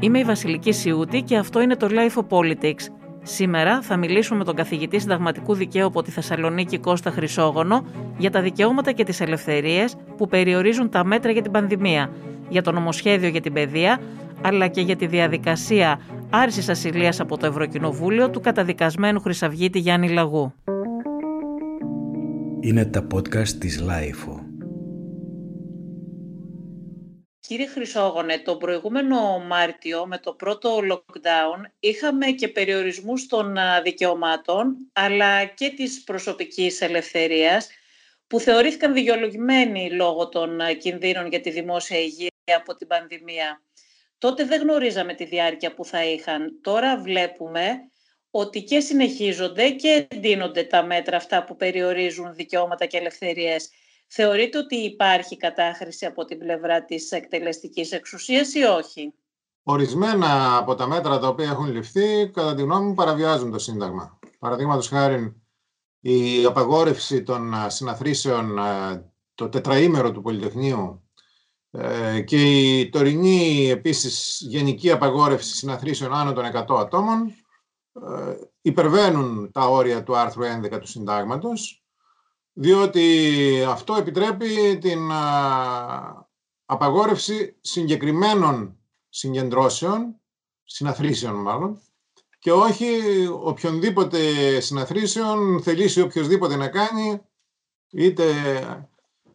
Είμαι η Βασιλική Σιούτη και αυτό είναι το Life of Politics. Σήμερα θα μιλήσουμε με τον καθηγητή συνταγματικού δικαίου από τη Θεσσαλονίκη Κώστα Χρυσόγονο για τα δικαιώματα και τις ελευθερίες που περιορίζουν τα μέτρα για την πανδημία, για το νομοσχέδιο για την παιδεία, αλλά και για τη διαδικασία άρσης ασυλίας από το Ευρωκοινοβούλιο του καταδικασμένου Χρυσαυγίτη Γιάννη Λαγού. Είναι τα podcast της Lifeo. Κύριε Χρυσόγονε, το προηγούμενο Μάρτιο με το πρώτο lockdown είχαμε και περιορισμούς των δικαιωμάτων αλλά και της προσωπικής ελευθερίας που θεωρήθηκαν δικαιολογημένοι λόγω των κινδύνων για τη δημόσια υγεία από την πανδημία. Τότε δεν γνωρίζαμε τη διάρκεια που θα είχαν. Τώρα βλέπουμε ότι και συνεχίζονται και εντείνονται τα μέτρα αυτά που περιορίζουν δικαιώματα και ελευθερίες. Θεωρείτε ότι υπάρχει κατάχρηση από την πλευρά της εκτελεστικής εξουσίας ή όχι; Ορισμένα από τα μέτρα τα οποία έχουν ληφθεί, κατά τη γνώμη μου, παραβιάζουν το Σύνταγμα. Παραδείγματος χάρη, η απαγόρευση των συναθρήσεων το τετραήμερο του Πολυτεχνείου ε, και η τωρινή επίσης γενική απαγόρευση συναθρήσεων άνω των 100 ατόμων ε, υπερβαίνουν τα όρια του άρθρου 11 του Συντάγματος διότι αυτό επιτρέπει την απαγόρευση συγκεκριμένων συγκεντρώσεων, συναθρήσεων μάλλον, και όχι οποιονδήποτε συναθρήσεων θελήσει οποιοδήποτε να κάνει, είτε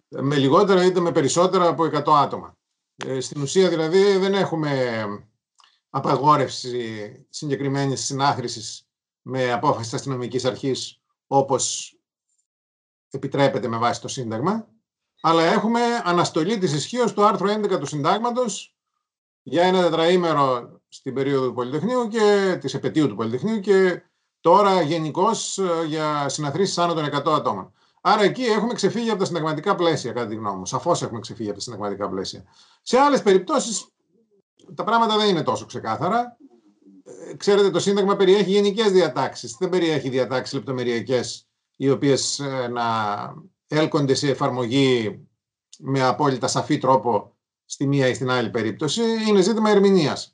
με λιγότερα είτε με περισσότερα από 100 άτομα. Ε, στην ουσία δηλαδή δεν έχουμε απαγόρευση συγκεκριμένης συνάθρησης με απόφαση της αστυνομικής αρχής όπως επιτρέπεται με βάση το Σύνταγμα, αλλά έχουμε αναστολή της ισχύως του άρθρου 11 του Συντάγματος για ένα τετραήμερο στην περίοδο του Πολυτεχνείου και της επαιτίου του Πολυτεχνείου και τώρα γενικώς ε, για συναθρήσεις άνω των 100 ατόμων. Άρα εκεί έχουμε ξεφύγει από τα συνταγματικά πλαίσια, κατά τη γνώμη μου. Σαφώς έχουμε ξεφύγει από τα συνταγματικά πλαίσια. Σε άλλες περιπτώσεις τα πράγματα δεν είναι τόσο ξεκάθαρα. Ε, ξέρετε, το Σύνταγμα περιέχει γενικές διατάξεις. Δεν περιέχει διατάξεις λεπτομεριακές οι οποίες ε, να έλκονται σε εφαρμογή με απόλυτα σαφή τρόπο στη μία ή στην άλλη περίπτωση, είναι ζήτημα ερμηνείας.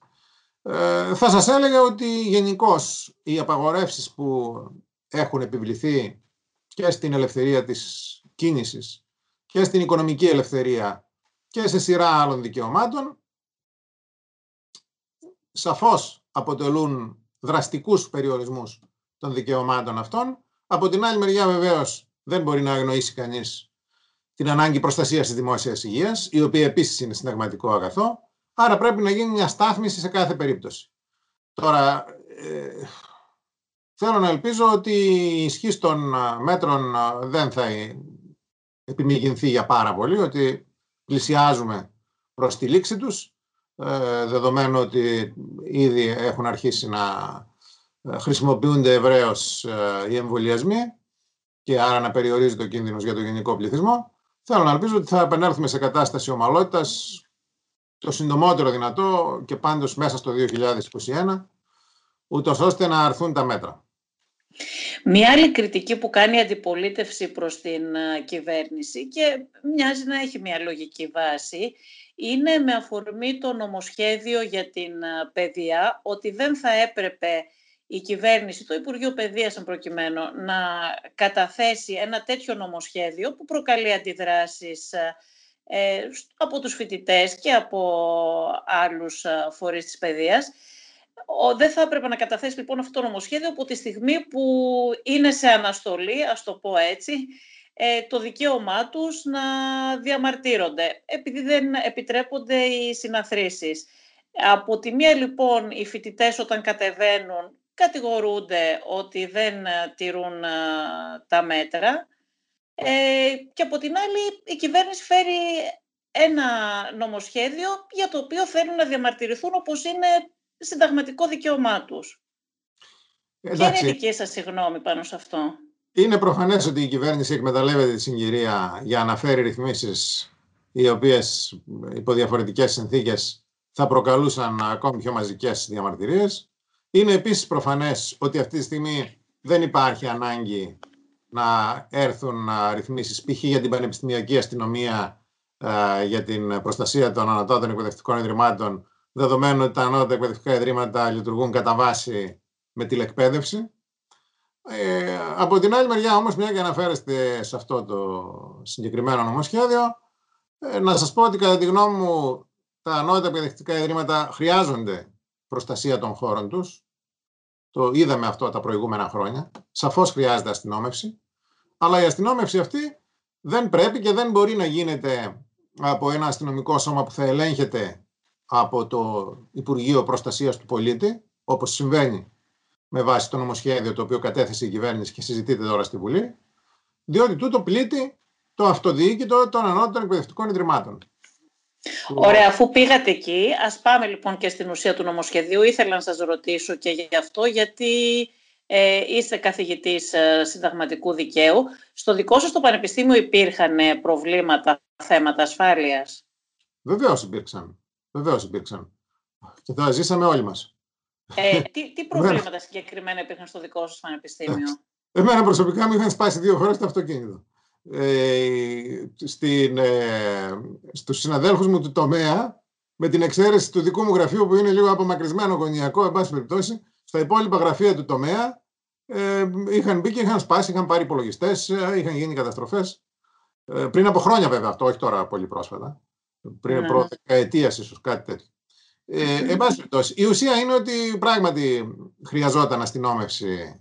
Ε, θα σας έλεγα ότι γενικώς οι απαγορεύσεις που έχουν επιβληθεί και στην ελευθερία της κίνησης και στην οικονομική ελευθερία και σε σειρά άλλων δικαιωμάτων σαφώς αποτελούν δραστικούς περιορισμούς των δικαιωμάτων αυτών από την άλλη μεριά, βεβαίως, δεν μπορεί να αγνοήσει κανείς την ανάγκη προστασίας της δημόσιας υγείας, η οποία επίσης είναι συνταγματικό αγαθό. Άρα πρέπει να γίνει μια στάθμιση σε κάθε περίπτωση. Τώρα, ε, θέλω να ελπίζω ότι η ισχύ των μέτρων δεν θα επιμηγυνθεί για πάρα πολύ, ότι πλησιάζουμε προς τη λήξη τους, ε, δεδομένου ότι ήδη έχουν αρχίσει να ε, χρησιμοποιούνται ευρέως ε, οι εμβολιασμοί και άρα να περιορίζεται ο κίνδυνος για το γενικό πληθυσμό. Θέλω να ελπίζω ότι θα επανέλθουμε σε κατάσταση ομαλότητας το συντομότερο δυνατό και πάντως μέσα στο 2021, ούτως ώστε να αρθούν τα μέτρα. Μία άλλη κριτική που κάνει η αντιπολίτευση προς την ε, κυβέρνηση και μοιάζει να έχει μια λογική βάση είναι με αφορμή το νομοσχέδιο για την παιδεία ότι δεν θα έπρεπε η κυβέρνηση, το Υπουργείο Παιδείας εν προκειμένου, να καταθέσει ένα τέτοιο νομοσχέδιο που προκαλεί αντιδράσεις ε, από τους φοιτητές και από άλλους ε, φορείς της παιδείας. Ο, δεν θα έπρεπε να καταθέσει λοιπόν αυτό το νομοσχέδιο από τη στιγμή που είναι σε αναστολή, ας το πω έτσι, ε, το δικαίωμά τους να διαμαρτύρονται, επειδή δεν επιτρέπονται οι συναθρήσεις. Από τη μία λοιπόν οι φοιτητές όταν κατεβαίνουν κατηγορούνται ότι δεν ε, τηρούν ε, τα μέτρα ε, και από την άλλη η κυβέρνηση φέρει ένα νομοσχέδιο για το οποίο θέλουν να διαμαρτυρηθούν όπως είναι συνταγματικό δικαίωμά τους. Ποια είναι η δική σας γνώμη πάνω σε αυτό; Είναι προφανές ότι η κυβέρνηση εκμεταλλεύεται τη συγκυρία για να φέρει ρυθμίσεις οι οποίες υπό διαφορετικές συνθήκες θα προκαλούσαν ακόμη πιο μαζικές διαμαρτυρίες. Είναι επίσης προφανές ότι αυτή τη στιγμή δεν υπάρχει ανάγκη να έρθουν ρυθμίσεις π.χ. για την πανεπιστημιακή αστυνομία για την προστασία των ανατότων εκπαιδευτικών ιδρυμάτων δεδομένου ότι τα ανώτατα εκπαιδευτικά ιδρύματα λειτουργούν κατά βάση με τηλεκπαίδευση. Ε, από την άλλη μεριά όμως, μια και αναφέρεστε σε αυτό το συγκεκριμένο νομοσχέδιο, ε, να σας πω ότι κατά τη γνώμη μου τα ανώτατα εκπαιδευτικά ιδρύματα χρειάζονται προστασία των χώρων τους. Το είδαμε αυτό τα προηγούμενα χρόνια. Σαφώς χρειάζεται αστυνόμευση. Αλλά η αστυνόμευση αυτή δεν πρέπει και δεν μπορεί να γίνεται από ένα αστυνομικό σώμα που θα ελέγχεται από το Υπουργείο Προστασίας του Πολίτη, όπως συμβαίνει με βάση το νομοσχέδιο το οποίο κατέθεσε η κυβέρνηση και συζητείται τώρα στη Βουλή, διότι τούτο πλήττει το αυτοδιοίκητο των ανώτατων εκπαιδευτικών ιδρυμάτων. Ωραία, αφού πήγατε εκεί, ας πάμε λοιπόν και στην ουσία του νομοσχεδίου. Ήθελα να σας ρωτήσω και γι' αυτό, γιατί ε, είστε καθηγητής ε, συνταγματικού δικαίου. Στο δικό σας το Πανεπιστήμιο υπήρχαν προβλήματα, θέματα ασφάλειας; Βεβαίως υπήρξαν. Βεβαίως υπήρξαν. Και τα ζήσαμε όλοι μας. Ε, τι, τι προβλήματα συγκεκριμένα υπήρχαν στο δικό σας πανεπιστήμιο; Εμένα προσωπικά μου είχαν σπάσει δύο φορές το αυτοκίνητο. Ε, στην, ε, στους συναδέλφους μου του τομέα, με την εξαίρεση του δικού μου γραφείου που είναι λίγο απομακρυσμένο γωνιακό, εν πάση περιπτώσει, στα υπόλοιπα γραφεία του τομέα ε, είχαν μπει και είχαν σπάσει, είχαν πάρει υπολογιστές, ε, είχαν γίνει καταστροφές. Ε, πριν από χρόνια βέβαια αυτό, όχι τώρα πολύ πρόσφατα. Πριν από ναι. ίσως κάτι τέτοιο. Ε, εν πάση περιπτώσει, η ουσία είναι ότι πράγματι χρειαζόταν αστυνόμευση ε,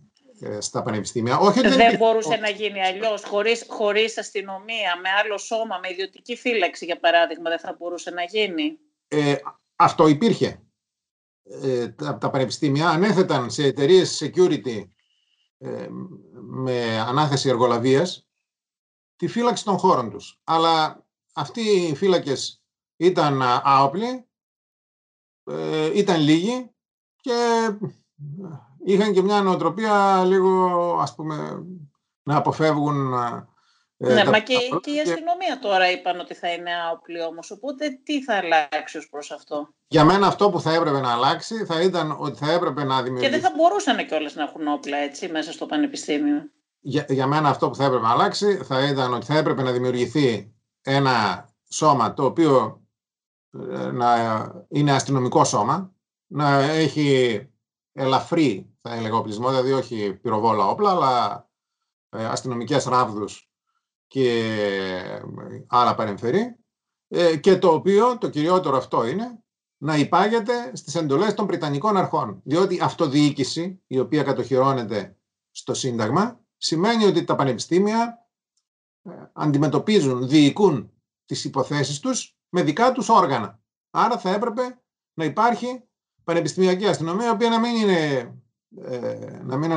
στα πανεπιστήμια. Όχι δεν, δεν μπορούσε να γίνει αλλιώς, χωρίς, χωρίς αστυνομία, με άλλο σώμα, με ιδιωτική φύλαξη για παράδειγμα, δεν θα μπορούσε να γίνει. Ε, αυτό υπήρχε. Ε, τα, τα πανεπιστήμια ανέθεταν σε εταιρείες security ε, με ανάθεση εργολαβίας τη φύλαξη των χώρων τους. Αλλά αυτοί οι φύλακες ήταν άοπλοι, ε, ήταν λίγοι και είχαν και μια νοοτροπία λίγο, ας πούμε, να αποφεύγουν... Ε, ναι, μα και, και η αστυνομία τώρα είπαν ότι θα είναι άοπλοι όμως, οπότε τι θα αλλάξεις ως προς αυτό; Για μένα αυτό που θα έπρεπε να αλλάξει θα ήταν ότι θα έπρεπε να δημιουργήσει... Και δεν θα μπορούσαν κιόλας να έχουν όπλα έτσι μέσα στο πανεπιστήμιο. Για, για μένα αυτό που θα έπρεπε να αλλάξει θα ήταν ότι θα έπρεπε να δημιουργηθεί ένα σώμα το οποίο ε, να είναι αστυνομικό σώμα, να έχει ελαφρύ, θα έλεγα, οπλισμό, δηλαδή όχι πυροβόλα όπλα, αλλά ε, αστυνομικές ράβδους και ε, άλλα παρεμφερή, ε, και το οποίο, το κυριότερο αυτό είναι, να υπάγεται στις εντολές των Πριτανικών αρχών. Διότι αυτοδιοίκηση, η οποία κατοχυρώνεται στο Σύνταγμα, σημαίνει ότι τα πανεπιστήμια αντιμετωπίζουν, διοικούν τις υποθέσεις τους με δικά τους όργανα. Άρα θα έπρεπε να υπάρχει πανεπιστημιακή αστυνομία, η οποία να μην είναι ε, να μην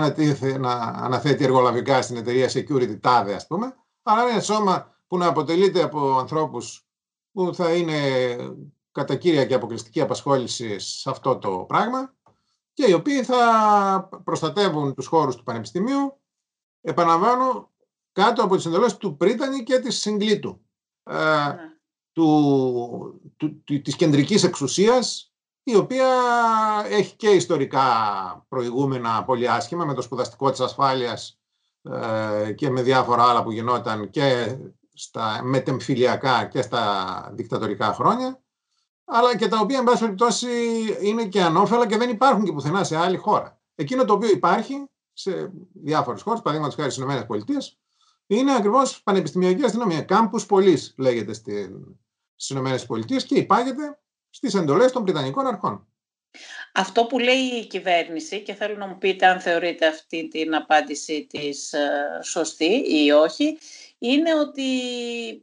να αναθέτει εργολαβικά στην εταιρεία security τάδε, ας πούμε, αλλά είναι ένα σώμα που να αποτελείται από ανθρώπους που θα είναι κατά κύρια και αποκλειστική απασχόληση σε αυτό το πράγμα και οι οποίοι θα προστατεύουν τους χώρους του Πανεπιστημίου, επαναλαμβάνω, κάτω από τις εντολές του Πρίτανη και της Συγκλήτου, ε, ναι. του, του, της κεντρικής εξουσίας η οποία έχει και ιστορικά προηγούμενα πολύ άσχημα με το σπουδαστικό της ασφάλειας ε, και με διάφορα άλλα που γινόταν και στα μετεμφυλιακά και στα δικτατορικά χρόνια αλλά και τα οποία, εν πάση περιπτώσει, είναι και ανώφελα και δεν υπάρχουν και πουθενά σε άλλη χώρα. Εκείνο το οποίο υπάρχει σε διάφορες χώρες, παραδείγματος χάρη στις ΗΠΑ, είναι ακριβώς πανεπιστημιακή αστυνομία. Κάμπου Πολλή λέγεται στις ΗΠΑ και υπάγεται στις εντολές των Βρετανικών αρχών. Αυτό που λέει η κυβέρνηση και θέλω να μου πείτε αν θεωρείτε αυτή την απάντηση της ε, σωστή ή όχι, είναι ότι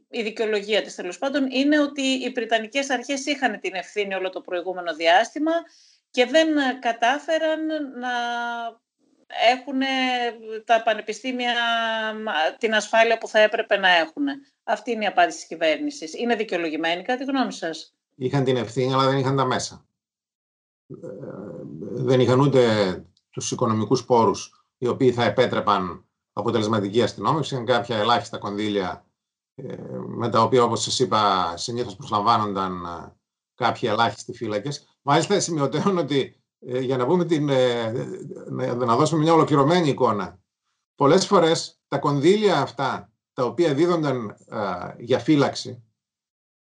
η δικαιολογία της τέλος πάντων είναι ότι οι Βρετανικές αρχές είχαν την ευθύνη όλο το προηγούμενο διάστημα και δεν κατάφεραν να έχουν τα πανεπιστήμια την ασφάλεια που θα έπρεπε να έχουν. Αυτή είναι η απάντηση της κυβέρνησης. Είναι δικαιολογημένη κατά τη γνώμη σας; Είχαν την ευθύνη, αλλά δεν είχαν τα μέσα. Ε, δεν είχαν ούτε τους οικονομικούς πόρους οι οποίοι θα επέτρεπαν αποτελεσματική αστυνόμευση. Είχαν κάποια ελάχιστα κονδύλια ε, με τα οποία, όπως σας είπα, συνήθως προσλαμβάνονταν ε, κάποιοι ελάχιστοι φύλακες. Μάλιστα, σημειωτέων ότι για να, πούμε την, να δώσουμε μια ολοκληρωμένη εικόνα, πολλές φορές τα κονδύλια αυτά τα οποία δίδονταν για φύλαξη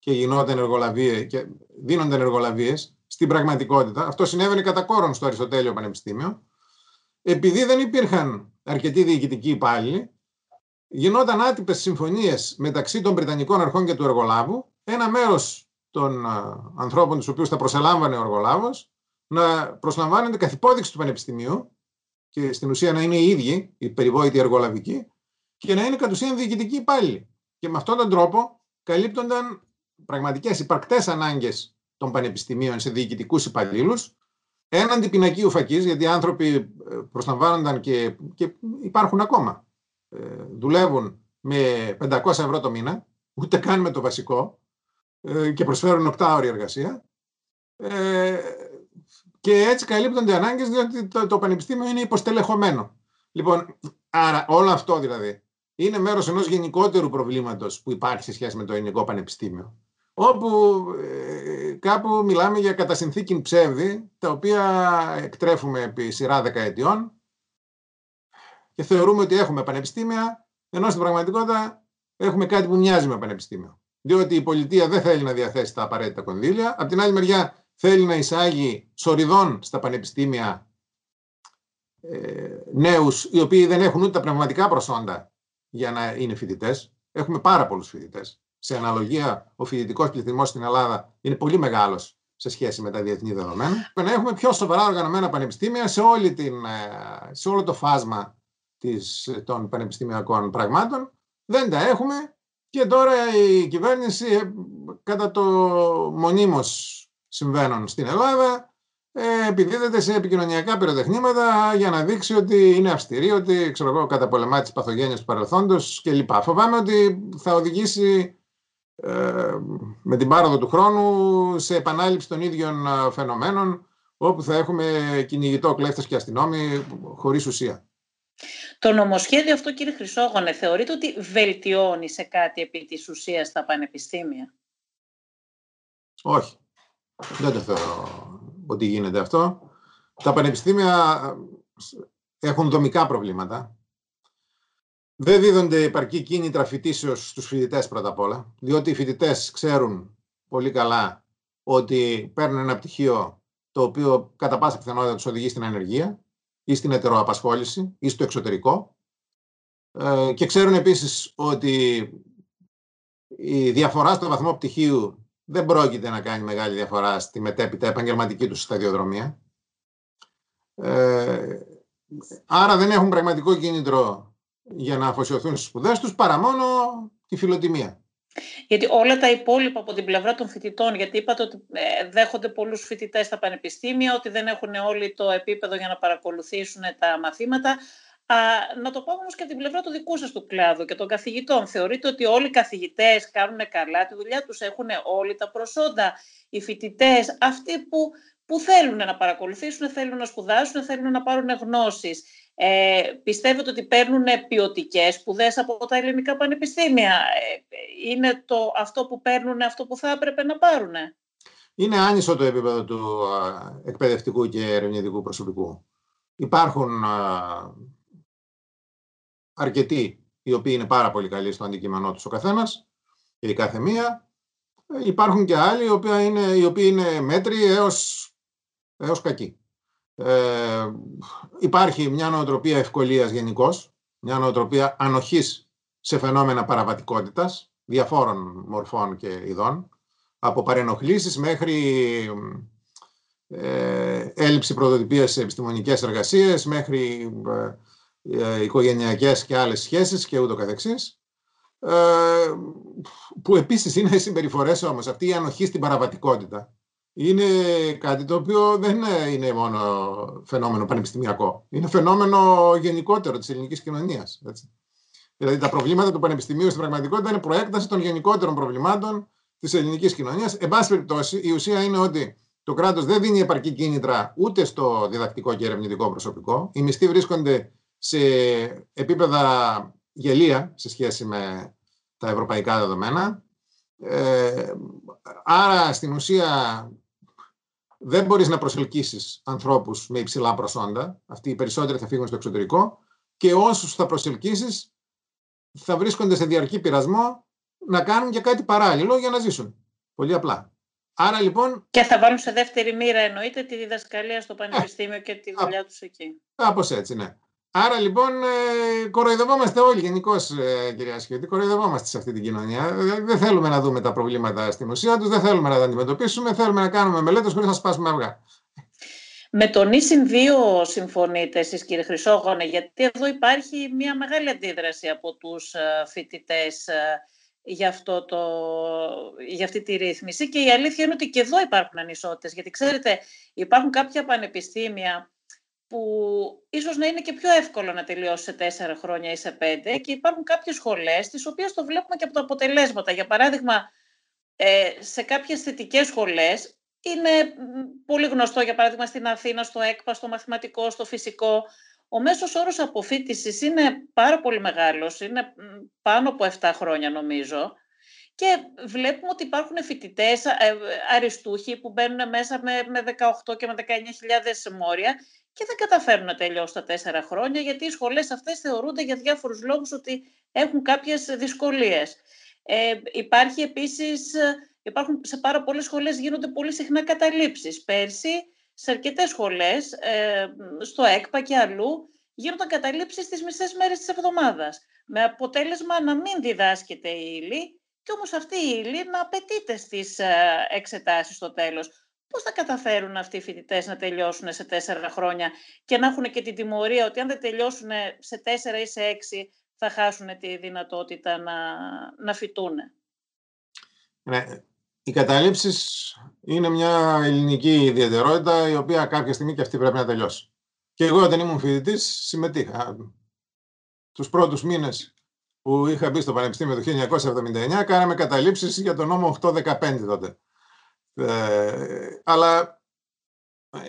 και γινόταν εργολαβίες και δίνονταν εργολαβίες, στην πραγματικότητα, αυτό συνέβαινε κατά κόρον στο Αριστοτέλειο Πανεπιστήμιο, επειδή δεν υπήρχαν αρκετοί διοικητικοί υπάλληλοι, γινόταν άτυπες συμφωνίες μεταξύ των Βρετανικών αρχών και του εργολάβου, ένα μέρος των ανθρώπων τους οποίους θα προσελάμβανε ο εργολάβος, να προσλαμβάνεται καθ' υπόδειξη του Πανεπιστημίου και στην ουσία να είναι οι ίδιοι, οι περιβόητοι εργολαβικοί, και να είναι κατ' ουσίαν διοικητικοί υπάλληλοι. Και με αυτόν τον τρόπο καλύπτονταν πραγματικές υπαρκτές ανάγκες των πανεπιστημίων σε διοικητικούς υπαλλήλους, έναντι πινακίου φακής, γιατί οι άνθρωποι ε, προσλαμβάνονταν και, και υπάρχουν ακόμα. Ε, δουλεύουν με 500 ευρώ το μήνα, ούτε καν με το βασικό, ε, και προσφέρουν 8 ώρια εργασία. Ε, και έτσι καλύπτονται ανάγκες, διότι το, το πανεπιστήμιο είναι υποστελεχωμένο. Λοιπόν, άρα όλο αυτό δηλαδή είναι μέρος ενός γενικότερου προβλήματος που υπάρχει σε σχέση με το ελληνικό πανεπιστήμιο. Όπου ε, κάπου μιλάμε για κατασυνθήκη ψεύδη, τα οποία εκτρέφουμε επί σειρά δεκαετιών και θεωρούμε ότι έχουμε πανεπιστήμια, ενώ στην πραγματικότητα έχουμε κάτι που μοιάζει με πανεπιστήμιο. Διότι η πολιτεία δεν θέλει να διαθέσει τα απαραίτητα κονδύλια. Απ' την άλλη μεριά, θέλει να εισάγει σοριδών στα πανεπιστήμια ε, νέους οι οποίοι δεν έχουν ούτε τα πνευματικά προσόντα για να είναι φοιτητές. Έχουμε πάρα πολλούς φοιτητές. Σε αναλογία, ο φοιτητικός πληθυσμός στην Ελλάδα είναι πολύ μεγάλος σε σχέση με τα διεθνή δεδομένα. Να έχουμε πιο σοβαρά οργανωμένα πανεπιστήμια σε, όλη την, ε, σε όλο το φάσμα της, των πανεπιστημιακών πραγμάτων. Δεν τα έχουμε και τώρα η κυβέρνηση ε, κατά το μονίμως συμβαίνουν στην Ελλάδα ε, επιδίδεται σε επικοινωνιακά πυροτεχνήματα για να δείξει ότι είναι αυστηρή, ότι ξέρω εγώ, καταπολεμά τις παθογένειες του παρελθόντος κλπ. Φοβάμαι ότι θα οδηγήσει ε, με την πάροδο του χρόνου σε επανάληψη των ίδιων ε, φαινομένων όπου θα έχουμε κυνηγητό κλέφτες και αστυνόμοι χωρίς ουσία. Το νομοσχέδιο αυτό κύριε Χρυσόγονε θεωρείτε ότι βελτιώνει σε κάτι επί της ουσίας τα πανεπιστήμια; Όχι. Δεν το θεωρώ ότι γίνεται αυτό. Τα πανεπιστήμια έχουν δομικά προβλήματα. Δεν δίδονται επαρκή κίνητρα φοιτήσεως στους φοιτητές πρώτα απ' όλα, διότι οι φοιτητές ξέρουν πολύ καλά ότι παίρνουν ένα πτυχίο το οποίο κατά πάσα πιθανότητα τους οδηγεί στην ανεργία ή στην ετεροαπασχόληση ή στο εξωτερικό. Ε, και ξέρουν επίσης ότι η διαφορά στο βαθμό πτυχίου δεν πρόκειται να κάνει μεγάλη διαφορά στη μετέπειτα επαγγελματική τους σταδιοδρομία. Ε, άρα δεν έχουν πραγματικό κίνητρο για να αφοσιωθούν στις σπουδές τους παρά μόνο τη φιλοτιμία. Γιατί όλα τα υπόλοιπα από την πλευρά των φοιτητών, γιατί είπατε ότι ε, δέχονται πολλούς φοιτητές στα πανεπιστήμια, ότι δεν έχουν όλοι το επίπεδο για να παρακολουθήσουν τα μαθήματα. Α, να το πάμε όμως και από την πλευρά του δικού σας του κλάδου και των καθηγητών. Θεωρείτε ότι όλοι οι καθηγητές κάνουν καλά τη δουλειά τους, έχουν όλοι τα προσόντα, οι φοιτητές, αυτοί που, που θέλουν να παρακολουθήσουν, θέλουν να σπουδάσουν, θέλουν να πάρουν γνώσεις. Ε, πιστεύετε ότι παίρνουν ποιοτικές σπουδές από τα ελληνικά πανεπιστήμια; Ε, είναι το, αυτό που παίρνουν αυτό που θα έπρεπε να πάρουν. Είναι άνισο το επίπεδο του εκπαιδευτικού και ερευνητικού προσωπικού. Υπάρχουν αρκετοί οι οποίοι είναι πάρα πολύ καλοί στο αντικείμενό τους ο καθένας και η κάθε μία. Ε, υπάρχουν και άλλοι οι οποίοι είναι, οι οποίοι είναι μέτροι έως, έως κακοί. Ε, υπάρχει μια νοοτροπία ευκολίας γενικώς, μια νοοτροπία ανοχής σε φαινόμενα παραβατικότητας διαφόρων μορφών και ειδών, από παρενοχλήσεις μέχρι ε, έλλειψη πρωτοτυπίας σε επιστημονικές εργασίες, μέχρι ε, ε, οικογενειακές και άλλες σχέσεις και ούτω καθεξής ε, που επίσης είναι οι συμπεριφορές όμως αυτή η ανοχή στην παραβατικότητα είναι κάτι το οποίο δεν είναι μόνο φαινόμενο πανεπιστημιακό είναι φαινόμενο γενικότερο της ελληνικής κοινωνίας έτσι. Δηλαδή τα προβλήματα του πανεπιστημίου στην πραγματικότητα είναι προέκταση των γενικότερων προβλημάτων της ελληνικής κοινωνίας. Εν πάση περιπτώσει η ουσία είναι ότι το κράτος δεν δίνει επαρκή κίνητρα ούτε στο διδακτικό και ερευνητικό προσωπικό. Οι μισθοί βρίσκονται σε επίπεδα γελία σε σχέση με τα ευρωπαϊκά δεδομένα. Ε, άρα, στην ουσία, δεν μπορείς να προσελκύσεις ανθρώπους με υψηλά προσόντα. Αυτοί οι περισσότεροι θα φύγουν στο εξωτερικό. Και όσους θα προσελκύσεις θα βρίσκονται σε διαρκή πειρασμό να κάνουν και κάτι παράλληλο για να ζήσουν. Πολύ απλά. Άρα λοιπόν. Και θα βάλουν σε δεύτερη μοίρα εννοείται τη διδασκαλία στο πανεπιστήμιο και τη δουλειά τους εκεί. Κάπως έτσι, ναι. Άρα λοιπόν ε, κοροϊδευόμαστε όλοι γενικώς, ε, κυρία Σχέτη, κοροϊδευόμαστε σε αυτή την κοινωνία. Δεν θέλουμε να δούμε τα προβλήματα στην ουσία τους, δεν θέλουμε να τα αντιμετωπίσουμε, θέλουμε να κάνουμε μελέτες χωρίς να σπάσουμε αυγά. Με τον ίσιν 2 συμφωνείτε εσείς κύριε Χρυσόγωνε, γιατί εδώ υπάρχει μια μεγάλη αντίδραση από τους ε, φοιτητές ε, για, αυτό το, για αυτή τη ρύθμιση και η αλήθεια είναι ότι και εδώ υπάρχουν ανισότητες, γιατί ξέρετε υπάρχουν κάποια πανεπιστήμια που ίσως να είναι και πιο εύκολο να τελειώσει σε τέσσερα χρόνια ή σε πέντε και υπάρχουν κάποιες σχολές τις οποίες το βλέπουμε και από τα αποτελέσματα. Για παράδειγμα, ε, σε κάποιες θετικές σχολές είναι πολύ γνωστό, για παράδειγμα, στην Αθήνα, στο ΕΚΠΑ, στο μαθηματικό, στο φυσικό. Ο μέσος όρος αποφύτησης είναι πάρα πολύ μεγάλος, είναι πάνω από 7 χρόνια νομίζω. Και βλέπουμε ότι υπάρχουν φοιτητές ε, αριστούχοι που μπαίνουν μέσα με, με 18 και με 19.000 μόρια και δεν καταφέρουν να τελειώσουν τα τέσσερα χρόνια γιατί οι σχολές αυτές θεωρούνται για διάφορους λόγους ότι έχουν κάποιες δυσκολίες. Ε, υπάρχει επίσης υπάρχουν σε πάρα πολλές σχολές γίνονται πολύ συχνά καταλήψεις. Πέρσι, σε αρκετές σχολές, ε, στο ΕΚΠΑ και αλλού, γίνονταν καταλήψεις στις μισές μέρες της εβδομάδας. Με αποτέλεσμα να μην διδάσκεται η ύλη και όμως αυτή η ύλη να απαιτείται στις ε, εξετάσεις στο τέλος. Πώς θα καταφέρουν αυτοί οι φοιτητές να τελειώσουν σε τέσσερα χρόνια και να έχουν και την τιμωρία ότι αν δεν τελειώσουν σε τέσσερα ή σε έξι θα χάσουν τη δυνατότητα να, να φοιτούν. Ναι, οι καταλήψεις είναι μια ελληνική ιδιαιτερότητα η οποία κάποια στιγμή και αυτή πρέπει να τελειώσει. Και εγώ όταν ήμουν φοιτητής συμμετείχα. Τους πρώτους μήνες που είχα μπει στο Πανεπιστήμιο το 1979 κάναμε καταλήψεις για τον νόμο 815 τότε. Ε, αλλά ε,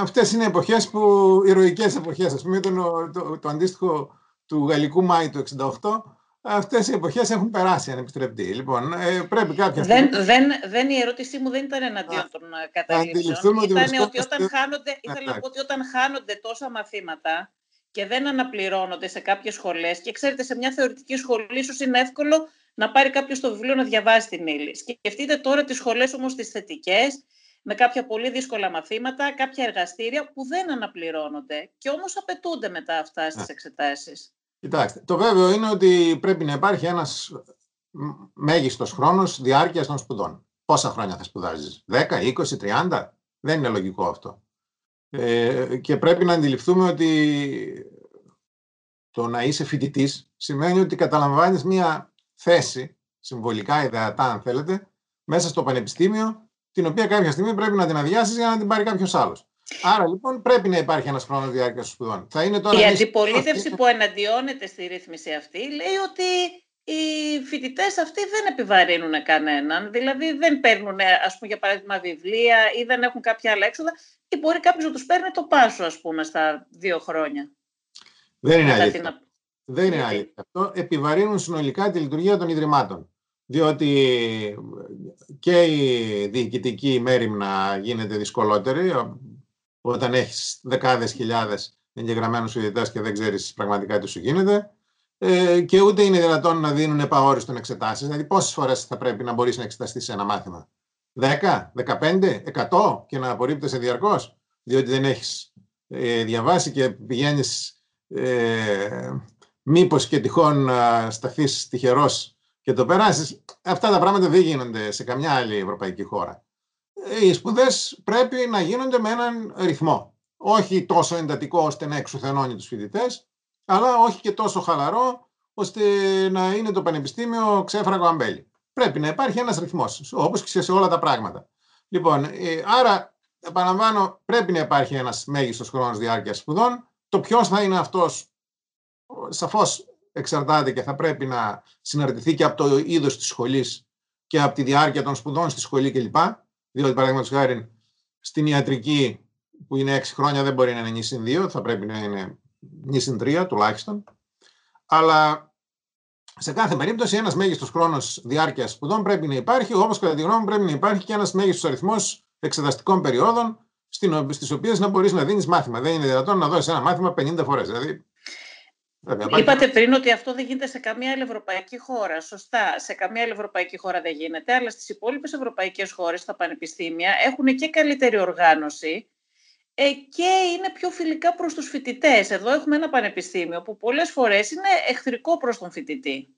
αυτές είναι εποχές που, ηρωικές εποχές, ας πούμε, ήταν το, το, το αντίστοιχο του Γαλλικού Μάη του 1968, Αυτές οι εποχές έχουν περάσει, αν επιστρεπτεί. Λοιπόν, ε, πρέπει κάποια στιγμή. Δεν, δεν, δεν, η ερώτησή μου δεν ήταν εναντίον των ε, καταλήψεων. Ήταν ότι, όταν χάνονται, ήθελα να πω ότι όταν χάνονται τόσα μαθήματα και δεν αναπληρώνονται σε κάποιες σχολές, και ξέρετε, σε μια θεωρητική σχολή, ίσως είναι εύκολο να πάρει κάποιος το βιβλίο να διαβάσει την ύλη. Σκεφτείτε τώρα τις σχολές όμως τις θετικές, με κάποια πολύ δύσκολα μαθήματα, κάποια εργαστήρια που δεν αναπληρώνονται και όμως απαιτούνται μετά αυτά στις εξετάσεις. Κοιτάξτε, το βέβαιο είναι ότι πρέπει να υπάρχει ένας μέγιστος χρόνος διάρκειας των σπουδών. Πόσα χρόνια θα σπουδάζεις, 10, 20, 30, δεν είναι λογικό αυτό. Ε, και πρέπει να αντιληφθούμε ότι το να είσαι φοιτητής σημαίνει ότι καταλαμβάνεις μία θέση, συμβολικά ιδεατά αν θέλετε, μέσα στο πανεπιστήμιο, την οποία κάποια στιγμή πρέπει να την αδειάσεις για να την πάρει κάποιος άλλος. Άρα λοιπόν πρέπει να υπάρχει ένας χρόνος διάρκειας σπουδών. Θα είναι τώρα η αντιπολίτευση που εναντιώνεται στη ρύθμιση αυτή λέει ότι οι φοιτητές αυτοί δεν επιβαρύνουν κανέναν. Δηλαδή δεν παίρνουν, ας πούμε, για παράδειγμα, βιβλία ή δεν έχουν κάποια άλλα έξοδα, ή μπορεί κάποιος να τους παίρνει το πάσο, ας πούμε, στα δύο χρόνια. Δεν είναι αλήθεια. Δεν είναι αλήθεια. Αυτό επιβαρύνουν συνολικά τη λειτουργία των Ιδρυμάτων. Διότι και η διοικητική μέρημνα γίνεται δυσκολότερη όταν έχεις δεκάδες χιλιάδες εγγεγραμμένους φοιτητές και δεν ξέρεις πραγματικά τι σου γίνεται. Ε, και ούτε είναι δυνατόν να δίνουν επαόριστον εξετάσεις. Δηλαδή, πόσες φορές θα πρέπει να μπορείς να εξεταστείς σε ένα μάθημα, 10, 15, 100 και να απορρίπτεσαι διαρκώς, διότι δεν έχεις ε, διαβάσει και πηγαίνεις. Ε, μήπως και τυχόν να σταθείς τυχερός και το περάσεις. Αυτά τα πράγματα δεν γίνονται σε καμιά άλλη ευρωπαϊκή χώρα οι σπουδές πρέπει να γίνονται με έναν ρυθμό. Όχι τόσο εντατικό ώστε να εξουθενώνει τους φοιτητές, αλλά όχι και τόσο χαλαρό ώστε να είναι το πανεπιστήμιο ξέφραγο αμπέλι. Πρέπει να υπάρχει ένας ρυθμός, όπως και σε όλα τα πράγματα. Λοιπόν, ε, άρα, επαναλαμβάνω, πρέπει να υπάρχει ένας μέγιστος χρόνος διάρκειας σπουδών. Το ποιος θα είναι αυτός, σαφώς εξαρτάται και θα πρέπει να συναρτηθεί και από το είδος της σχολής και από τη διάρκεια των σπουδών στη σχολή κλπ. Διότι, παραδείγματος χάρη, στην ιατρική που είναι 6 χρόνια δεν μπορεί να είναι νησιν 2, θα πρέπει να είναι νησιν 3 τουλάχιστον. Αλλά σε κάθε περίπτωση ένας μέγιστος χρόνος διάρκειας σπουδών πρέπει να υπάρχει, όπω κατά τη γνώμη μου πρέπει να υπάρχει και ένας μέγιστος αριθμός εξεταστικών περιόδων στις οποίες να μπορείς να δίνεις μάθημα. Δεν είναι δυνατόν να δώσεις ένα μάθημα 50 φορές. Δηλαδή, Είπατε πριν ότι αυτό δεν γίνεται σε καμία άλλη ευρωπαϊκή χώρα. Σωστά, σε καμία άλλη ευρωπαϊκή χώρα δεν γίνεται, αλλά στις υπόλοιπες ευρωπαϊκές χώρες, στα πανεπιστήμια, έχουν και καλύτερη οργάνωση ε, και είναι πιο φιλικά προς τους φοιτητές. Εδώ έχουμε ένα πανεπιστήμιο που πολλές φορές είναι εχθρικό προς τον φοιτητή.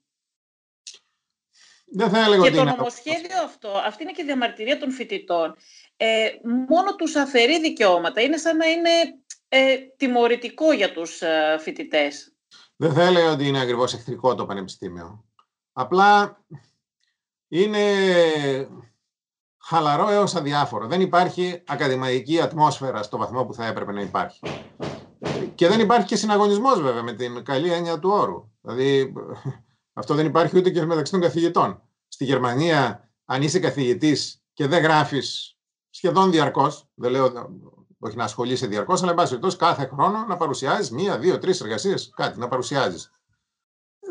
Δεν θα έλεγα και το νομοσχέδιο αυτό, αυτή είναι και η διαμαρτυρία των φοιτητών, ε, μόνο τους αφαιρεί δικαιώματα. Είναι σαν να είναι ε, τιμωρητικό για τους ε, φοιτητές. Δεν θα έλεγα ότι είναι ακριβώς εχθρικό το πανεπιστήμιο. Απλά είναι χαλαρό έως αδιάφορο. Δεν υπάρχει ακαδημαϊκή ατμόσφαιρα στο βαθμό που θα έπρεπε να υπάρχει. Και δεν υπάρχει και συναγωνισμός βέβαια με την καλή έννοια του όρου. Δηλαδή αυτό δεν υπάρχει ούτε και μεταξύ των καθηγητών. Στη Γερμανία αν είσαι καθηγητής και δεν γράφεις σχεδόν διαρκώς, δεν λέω όχι να ασχολείσαι διαρκώς, αλλά εν πάση περιπτώσει κάθε χρόνο να παρουσιάζεις μία, δύο, τρεις εργασίες, κάτι να παρουσιάζεις.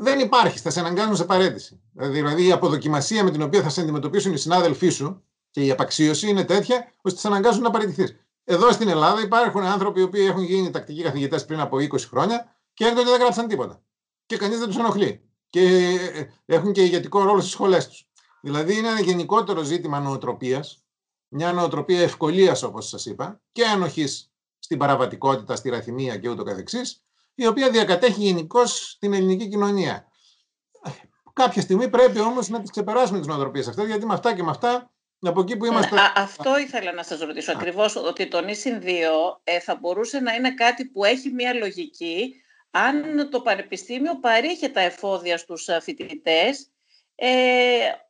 Δεν υπάρχει, θα σε αναγκάζουν σε παρέτηση. Δηλαδή η αποδοκιμασία με την οποία θα σε αντιμετωπίσουν οι συνάδελφοί σου και η απαξίωση είναι τέτοια ώστε σε αναγκάζουν να παραιτηθείς. Εδώ στην Ελλάδα υπάρχουν άνθρωποι οι οποίοι έχουν γίνει τακτικοί καθηγητές πριν από 20 χρόνια και έρχονται και δεν γράψαν τίποτα. Και κανείς δεν τους ενοχλεί. Και έχουν και ηγετικό ρόλο στις σχολές τους. Δηλαδή είναι ένα γενικότερο ζήτημα νοοτροπίας μια νοοτροπία ευκολίας, όπως σας είπα, και ανοχής στην παραβατικότητα, στη ραθυμία και ούτω καθεξής, η οποία διακατέχει γενικώς την ελληνική κοινωνία. Κάποια στιγμή πρέπει όμως να τις ξεπεράσουμε τις νοοτροπίες αυτές, γιατί με αυτά και με αυτά από εκεί που ε, είμαστε... αυτό ήθελα να σας ρωτήσω. Ακριβώς ότι το νησιν 2 ε, θα μπορούσε να είναι κάτι που έχει μια λογική αν το Πανεπιστήμιο παρήχε τα εφόδια στους ε, φοιτητές ε,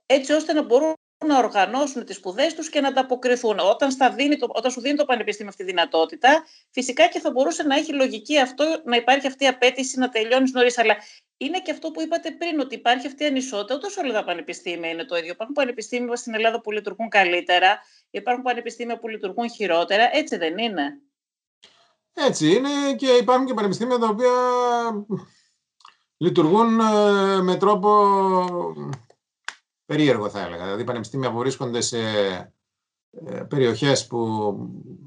έτσι ώστε να μπορούν να οργανώσουν τις σπουδές τους και να ανταποκριθούν. Όταν, στα δίνει το, όταν σου δίνει το Πανεπιστήμιο αυτή τη δυνατότητα, φυσικά και θα μπορούσε να έχει λογική αυτό, να υπάρχει αυτή η απέτηση να τελειώνεις νωρίς. Αλλά είναι και αυτό που είπατε πριν, ότι υπάρχει αυτή η ανισότητα. Ούτε όλα τα πανεπιστήμια είναι το ίδιο. Υπάρχουν πανεπιστήμια στην Ελλάδα που λειτουργούν καλύτερα, υπάρχουν πανεπιστήμια που λειτουργούν χειρότερα. Έτσι δεν είναι; Έτσι είναι και υπάρχουν και πανεπιστήμια τα οποία λειτουργούν ε, με τρόπο περίεργο θα έλεγα. Δηλαδή πανεπιστήμια που βρίσκονται σε ε, περιοχές που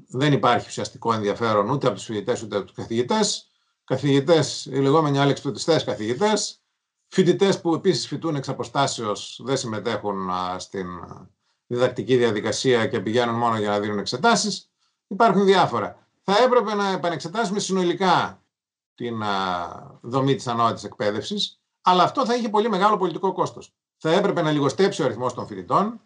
δεν υπάρχει ουσιαστικό ενδιαφέρον ούτε από τους φοιτητές ούτε από τους καθηγητές. Καθηγητές, οι λεγόμενοι αλεξιπτωτιστές καθηγητές. Φοιτητές που επίσης φοιτούν εξ αποστάσεως, δεν συμμετέχουν στην διδακτική διαδικασία και πηγαίνουν μόνο για να δίνουν εξετάσεις. Υπάρχουν διάφορα. Θα έπρεπε να επανεξετάσουμε συνολικά την δομή της ανώτατης εκπαίδευσης, αλλά αυτό θα είχε πολύ μεγάλο πολιτικό κόστος θα έπρεπε να λιγοστέψει ο αριθμός των φοιτητών,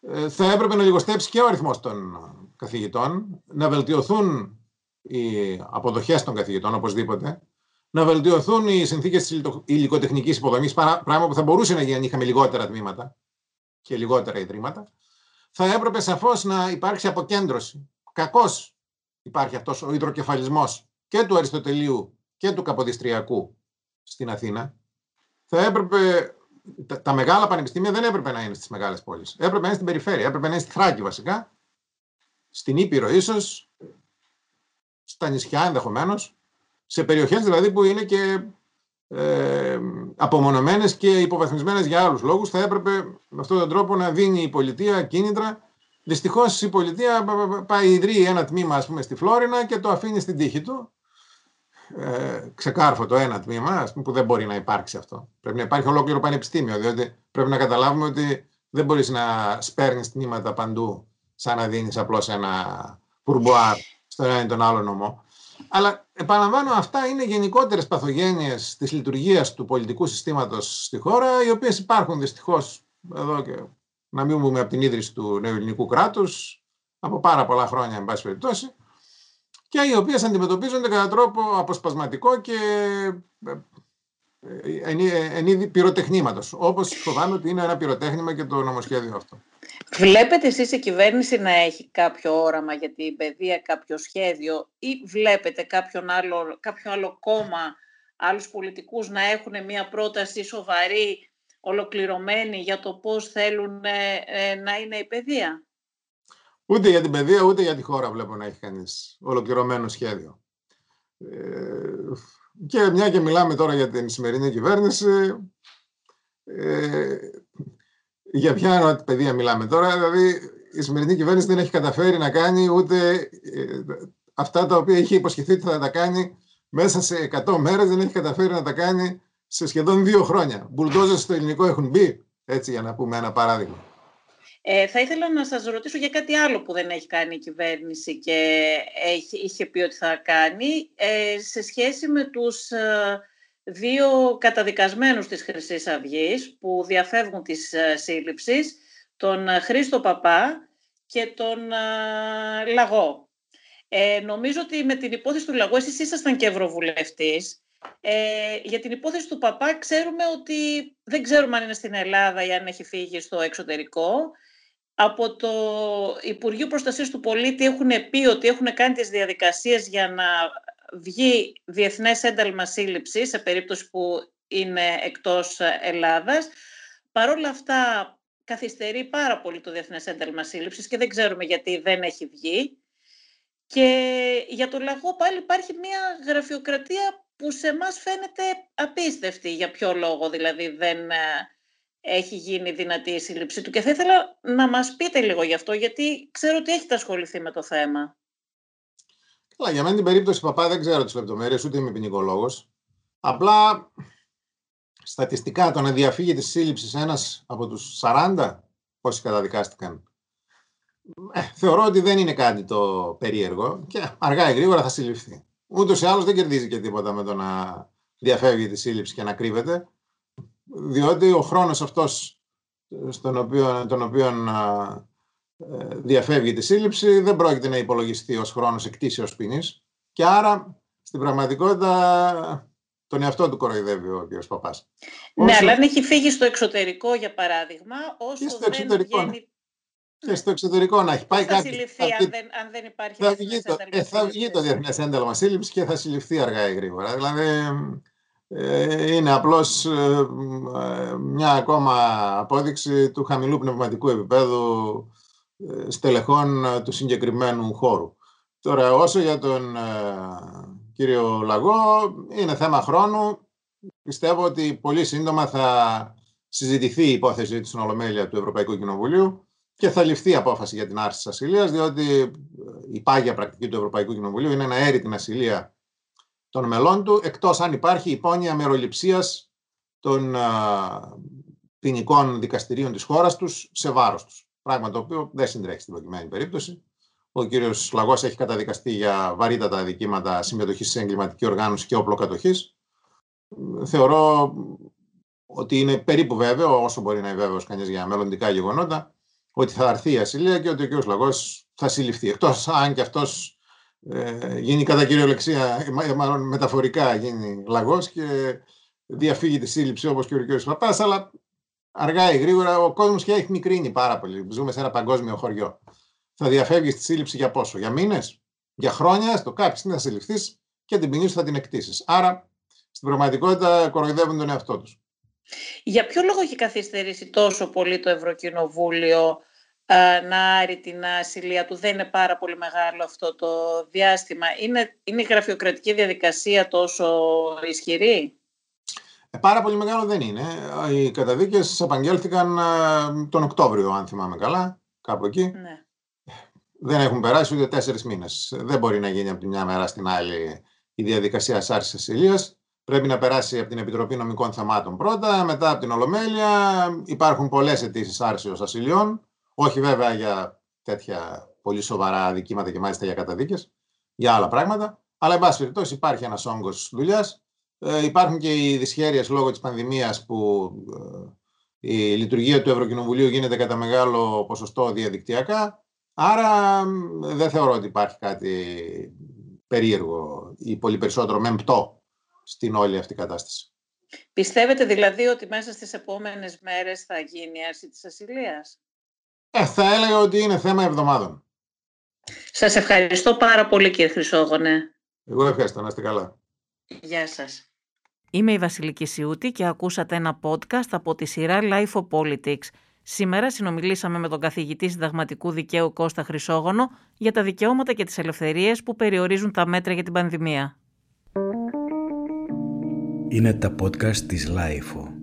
ε, θα έπρεπε να λιγοστέψει και ο αριθμός των καθηγητών, να βελτιωθούν οι αποδοχές των καθηγητών οπωσδήποτε, να βελτιωθούν οι συνθήκες της υλικοτεχνικής υποδομής, πράγμα που θα μπορούσε να γίνει αν είχαμε λιγότερα τμήματα και λιγότερα ιδρύματα. Θα έπρεπε σαφώς να υπάρξει αποκέντρωση. Κακώς υπάρχει αυτός ο υδροκεφαλισμός και του Αριστοτελείου και του Καποδιστριακού στην Αθήνα. Θα έπρεπε τα, τα, μεγάλα πανεπιστήμια δεν έπρεπε να είναι στις μεγάλες πόλεις. Έπρεπε να είναι στην περιφέρεια. Έπρεπε να είναι στη Θράκη βασικά. Στην Ήπειρο ίσως. Στα νησιά ενδεχομένως. Σε περιοχές δηλαδή που είναι και ε, απομονωμένες και υποβαθμισμένες για άλλους λόγους θα έπρεπε με αυτόν τον τρόπο να δίνει η πολιτεία κίνητρα Δυστυχώς η πολιτεία πάει ιδρύει ένα τμήμα ας πούμε, στη Φλόρινα και το αφήνει στην τύχη του ε, ξεκάρφωτο ένα τμήμα ας πούμε, που δεν μπορεί να υπάρξει αυτό. Πρέπει να υπάρχει ολόκληρο πανεπιστήμιο, διότι πρέπει να καταλάβουμε ότι δεν μπορείς να σπέρνεις τμήματα παντού σαν να δίνεις απλώς ένα πουρμποάρ στο ένα ή τον άλλο νομό. Αλλά επαναλαμβάνω, αυτά είναι γενικότερες παθογένειες της λειτουργίας του πολιτικού συστήματος στη χώρα, οι οποίες υπάρχουν δυστυχώς εδώ και να μην πούμε από την ίδρυση του νέου ελληνικού κράτους, από πάρα πολλά χρόνια, εν πάση περιπτώσει και οι οποίες αντιμετωπίζονται κατά τρόπο αποσπασματικό και ε, ε, εν είδη πυροτεχνήματος, όπως φοβάμαι ότι είναι ένα πυροτέχνημα και το νομοσχέδιο αυτό. Βλέπετε εσείς η κυβέρνηση να έχει κάποιο όραμα για την παιδεία, κάποιο σχέδιο ή βλέπετε κάποιον άλλο, κάποιο άλλο κόμμα, άλλους πολιτικούς να έχουν μια πρόταση σοβαρή, ολοκληρωμένη για το πώς θέλουν ε, να είναι η παιδεία; Ούτε για την παιδεία, ούτε για τη χώρα βλέπω να έχει κανείς ολοκληρωμένο σχέδιο. Ε, και μια και μιλάμε τώρα για την σημερινή κυβέρνηση, ε, για ποια παιδεία μιλάμε τώρα, δηλαδή η σημερινή κυβέρνηση δεν έχει καταφέρει να κάνει ούτε ε, αυτά τα οποία είχε υποσχεθεί ότι θα τα κάνει μέσα σε 100 μέρες δεν έχει καταφέρει να τα κάνει σε σχεδόν δύο χρόνια. Μπουλντόζες στο ελληνικό έχουν μπει, έτσι για να πούμε ένα παράδειγμα. Ε, θα ήθελα να σας ρωτήσω για κάτι άλλο που δεν έχει κάνει η κυβέρνηση και έχει, είχε πει ότι θα κάνει ε, σε σχέση με τους ε, δύο καταδικασμένους της χρυσής αυγής που διαφεύγουν της ε, σύλληψης, τον Χρήστο Παπά και τον Λαγό. Ε, νομίζω ότι με την υπόθεση του Λαγό, εσείς ήσασταν και ευρωβουλευτής, ε, για την υπόθεση του Παπά ξέρουμε ότι δεν ξέρουμε αν είναι στην Ελλάδα ή αν έχει φύγει στο εξωτερικό. Από το Υπουργείο Προστασίας του Πολίτη έχουν πει ότι έχουν κάνει τις διαδικασίες για να βγει διεθνές ένταλμα σύλληψης σε περίπτωση που είναι εκτός Ελλάδας. Παρ' όλα αυτά καθυστερεί πάρα πολύ το διεθνές ένταλμα σύλληψης και δεν ξέρουμε γιατί δεν έχει βγει. Και για το λαγό πάλι υπάρχει μια γραφειοκρατία που σε εμάς φαίνεται απίστευτη. Για ποιο λόγο δηλαδή δεν ε, έχει γίνει δυνατή η σύλληψή του. Και θα ήθελα να μας πείτε λίγο γι' αυτό, γιατί ξέρω ότι έχετε ασχοληθεί με το θέμα. Καλά, για μένα την περίπτωση παπά δεν ξέρω τις λεπτομέρειες, ούτε είμαι ποινικολόγος. Απλά στατιστικά το να διαφύγει της σύλληψης ένας από τους 40, πόσοι καταδικάστηκαν, ε, θεωρώ ότι δεν είναι κάτι το περίεργο και αργά ή γρήγορα θα συλληφθεί. Ούτως ή άλλως δεν κερδίζει και τίποτα με το να διαφεύγει τη σύλληψη και να κρύβεται, διότι ο χρόνος αυτός στον οποίο, τον οποίο ε, διαφεύγει τη σύλληψη δεν πρόκειται να υπολογιστεί ως χρόνος εκτίσεως ποινής και άρα στην πραγματικότητα τον εαυτό του κοροϊδεύει ο κ. Παπάς. Ναι, αλλά αν έχει φύγει στο εξωτερικό για παράδειγμα, όσο στο δεν εξωτερικό, βγαίνει και στο εξωτερικό να έχει πάει κάτι. Θα συλληφθεί αν, δεν, αν δεν υπάρχει θα βγει το, ε, θα βγει το διεθνές ένταλμα σύλληψης και θα συλληφθεί αργά ή γρήγορα. Δηλαδή ε, είναι απλώς ε, μια ακόμα απόδειξη του χαμηλού πνευματικού επίπεδου ε, στελεχών ε, του συγκεκριμένου χώρου. Τώρα όσο για τον κύριο Λαγό είναι θέμα χρόνου. Πιστεύω ότι πολύ σύντομα θα συζητηθεί η υπόθεση της στην Ολομέλεια του Ευρωπαϊκού Κοινοβουλίου και θα ληφθεί απόφαση για την άρση της ασυλίας, διότι ε, η πάγια πρακτική του Ευρωπαϊκού Κοινοβουλίου είναι να έρει την ασυλία των μελών του, εκτός αν υπάρχει υπόνοια μεροληψίας των ε, ποινικών δικαστηρίων της χώρας τους σε βάρος τους. Πράγμα το οποίο δεν συντρέχει στην προκειμένη περίπτωση. Ο κύριος Λαγός έχει καταδικαστεί για βαρύτατα αδικήματα συμμετοχής σε εγκληματική οργάνωση και όπλο κατοχής. Θεωρώ ότι είναι περίπου βέβαιο, όσο μπορεί να είναι βέβαιος κανείς για μελλοντικά γεγονότα, ότι θα έρθει η ασυλία και ότι ο κ. Λαγός θα συλληφθεί. Εκτός αν και αυτός ε, γίνει κατά κυριολεξία, ε, μάλλον μεταφορικά γίνει λαγός και διαφύγει τη σύλληψη όπως και ο κ. Παπάς, αλλά αργά ή γρήγορα ο κόσμος και έχει μικρύνει πάρα πολύ. Ζούμε σε ένα παγκόσμιο χωριό. Θα διαφεύγεις στη σύλληψη για πόσο, για μήνες, για χρόνια, στο κάποια στιγμή θα συλληφθεί και την ποινή σου θα την εκτίσεις. Άρα στην πραγματικότητα κοροϊδεύουν τον εαυτό τους. Για ποιο λόγο έχει καθυστερήσει τόσο πολύ το Ευρωκοινοβούλιο ε, να άρει την ασυλία του. Δεν είναι πάρα πολύ μεγάλο αυτό το διάστημα. Είναι, είναι η γραφειοκρατική διαδικασία τόσο ισχυρή; Ε, πάρα πολύ μεγάλο δεν είναι. Οι καταδίκες απαγγέλθηκαν ε, τον Οκτώβριο, αν θυμάμαι καλά, κάπου εκεί. Ναι. Δεν έχουν περάσει ούτε τέσσερις μήνες. Δεν μπορεί να γίνει από τη μια μέρα στην άλλη η διαδικασία άρσης ασυλίας. Πρέπει να περάσει από την Επιτροπή Νομικών Θεμάτων πρώτα, μετά από την Ολομέλεια. Υπάρχουν πολλές αιτήσεις άρσεως ασυλιών. Όχι βέβαια για τέτοια πολύ σοβαρά αδικήματα και μάλιστα για καταδίκες, για άλλα πράγματα. Αλλά, εν πάση περιπτώσει, υπάρχει ένας όγκος δουλειάς. Ε, υπάρχουν και οι δυσχέρειες λόγω της πανδημίας που ε, η λειτουργία του Ευρωκοινοβουλίου γίνεται κατά μεγάλο ποσοστό διαδικτυακά. Άρα δεν θεωρώ ότι υπάρχει κάτι περίεργο ή πολύ περισσότερο μεμπτό στην όλη αυτή κατάσταση. Πιστεύετε δηλαδή ότι μέσα στις επόμενες μέρες θα γίνει η άρση της ασυλίας; Ε, θα έλεγα ότι είναι θέμα εβδομάδων. Σας ευχαριστώ πάρα πολύ κύριε Χρυσόγονε. Εγώ ευχαριστώ, να είστε καλά. Γεια σας. Είμαι η Βασιλική Σιούτη και ακούσατε ένα podcast από τη σειρά Life of Politics. Σήμερα συνομιλήσαμε με τον καθηγητή συνταγματικού δικαίου Κώστα Χρυσόγονο για τα δικαιώματα και τις ελευθερίες που περιορίζουν τα μέτρα για την πανδημία. Είναι τα podcast της Life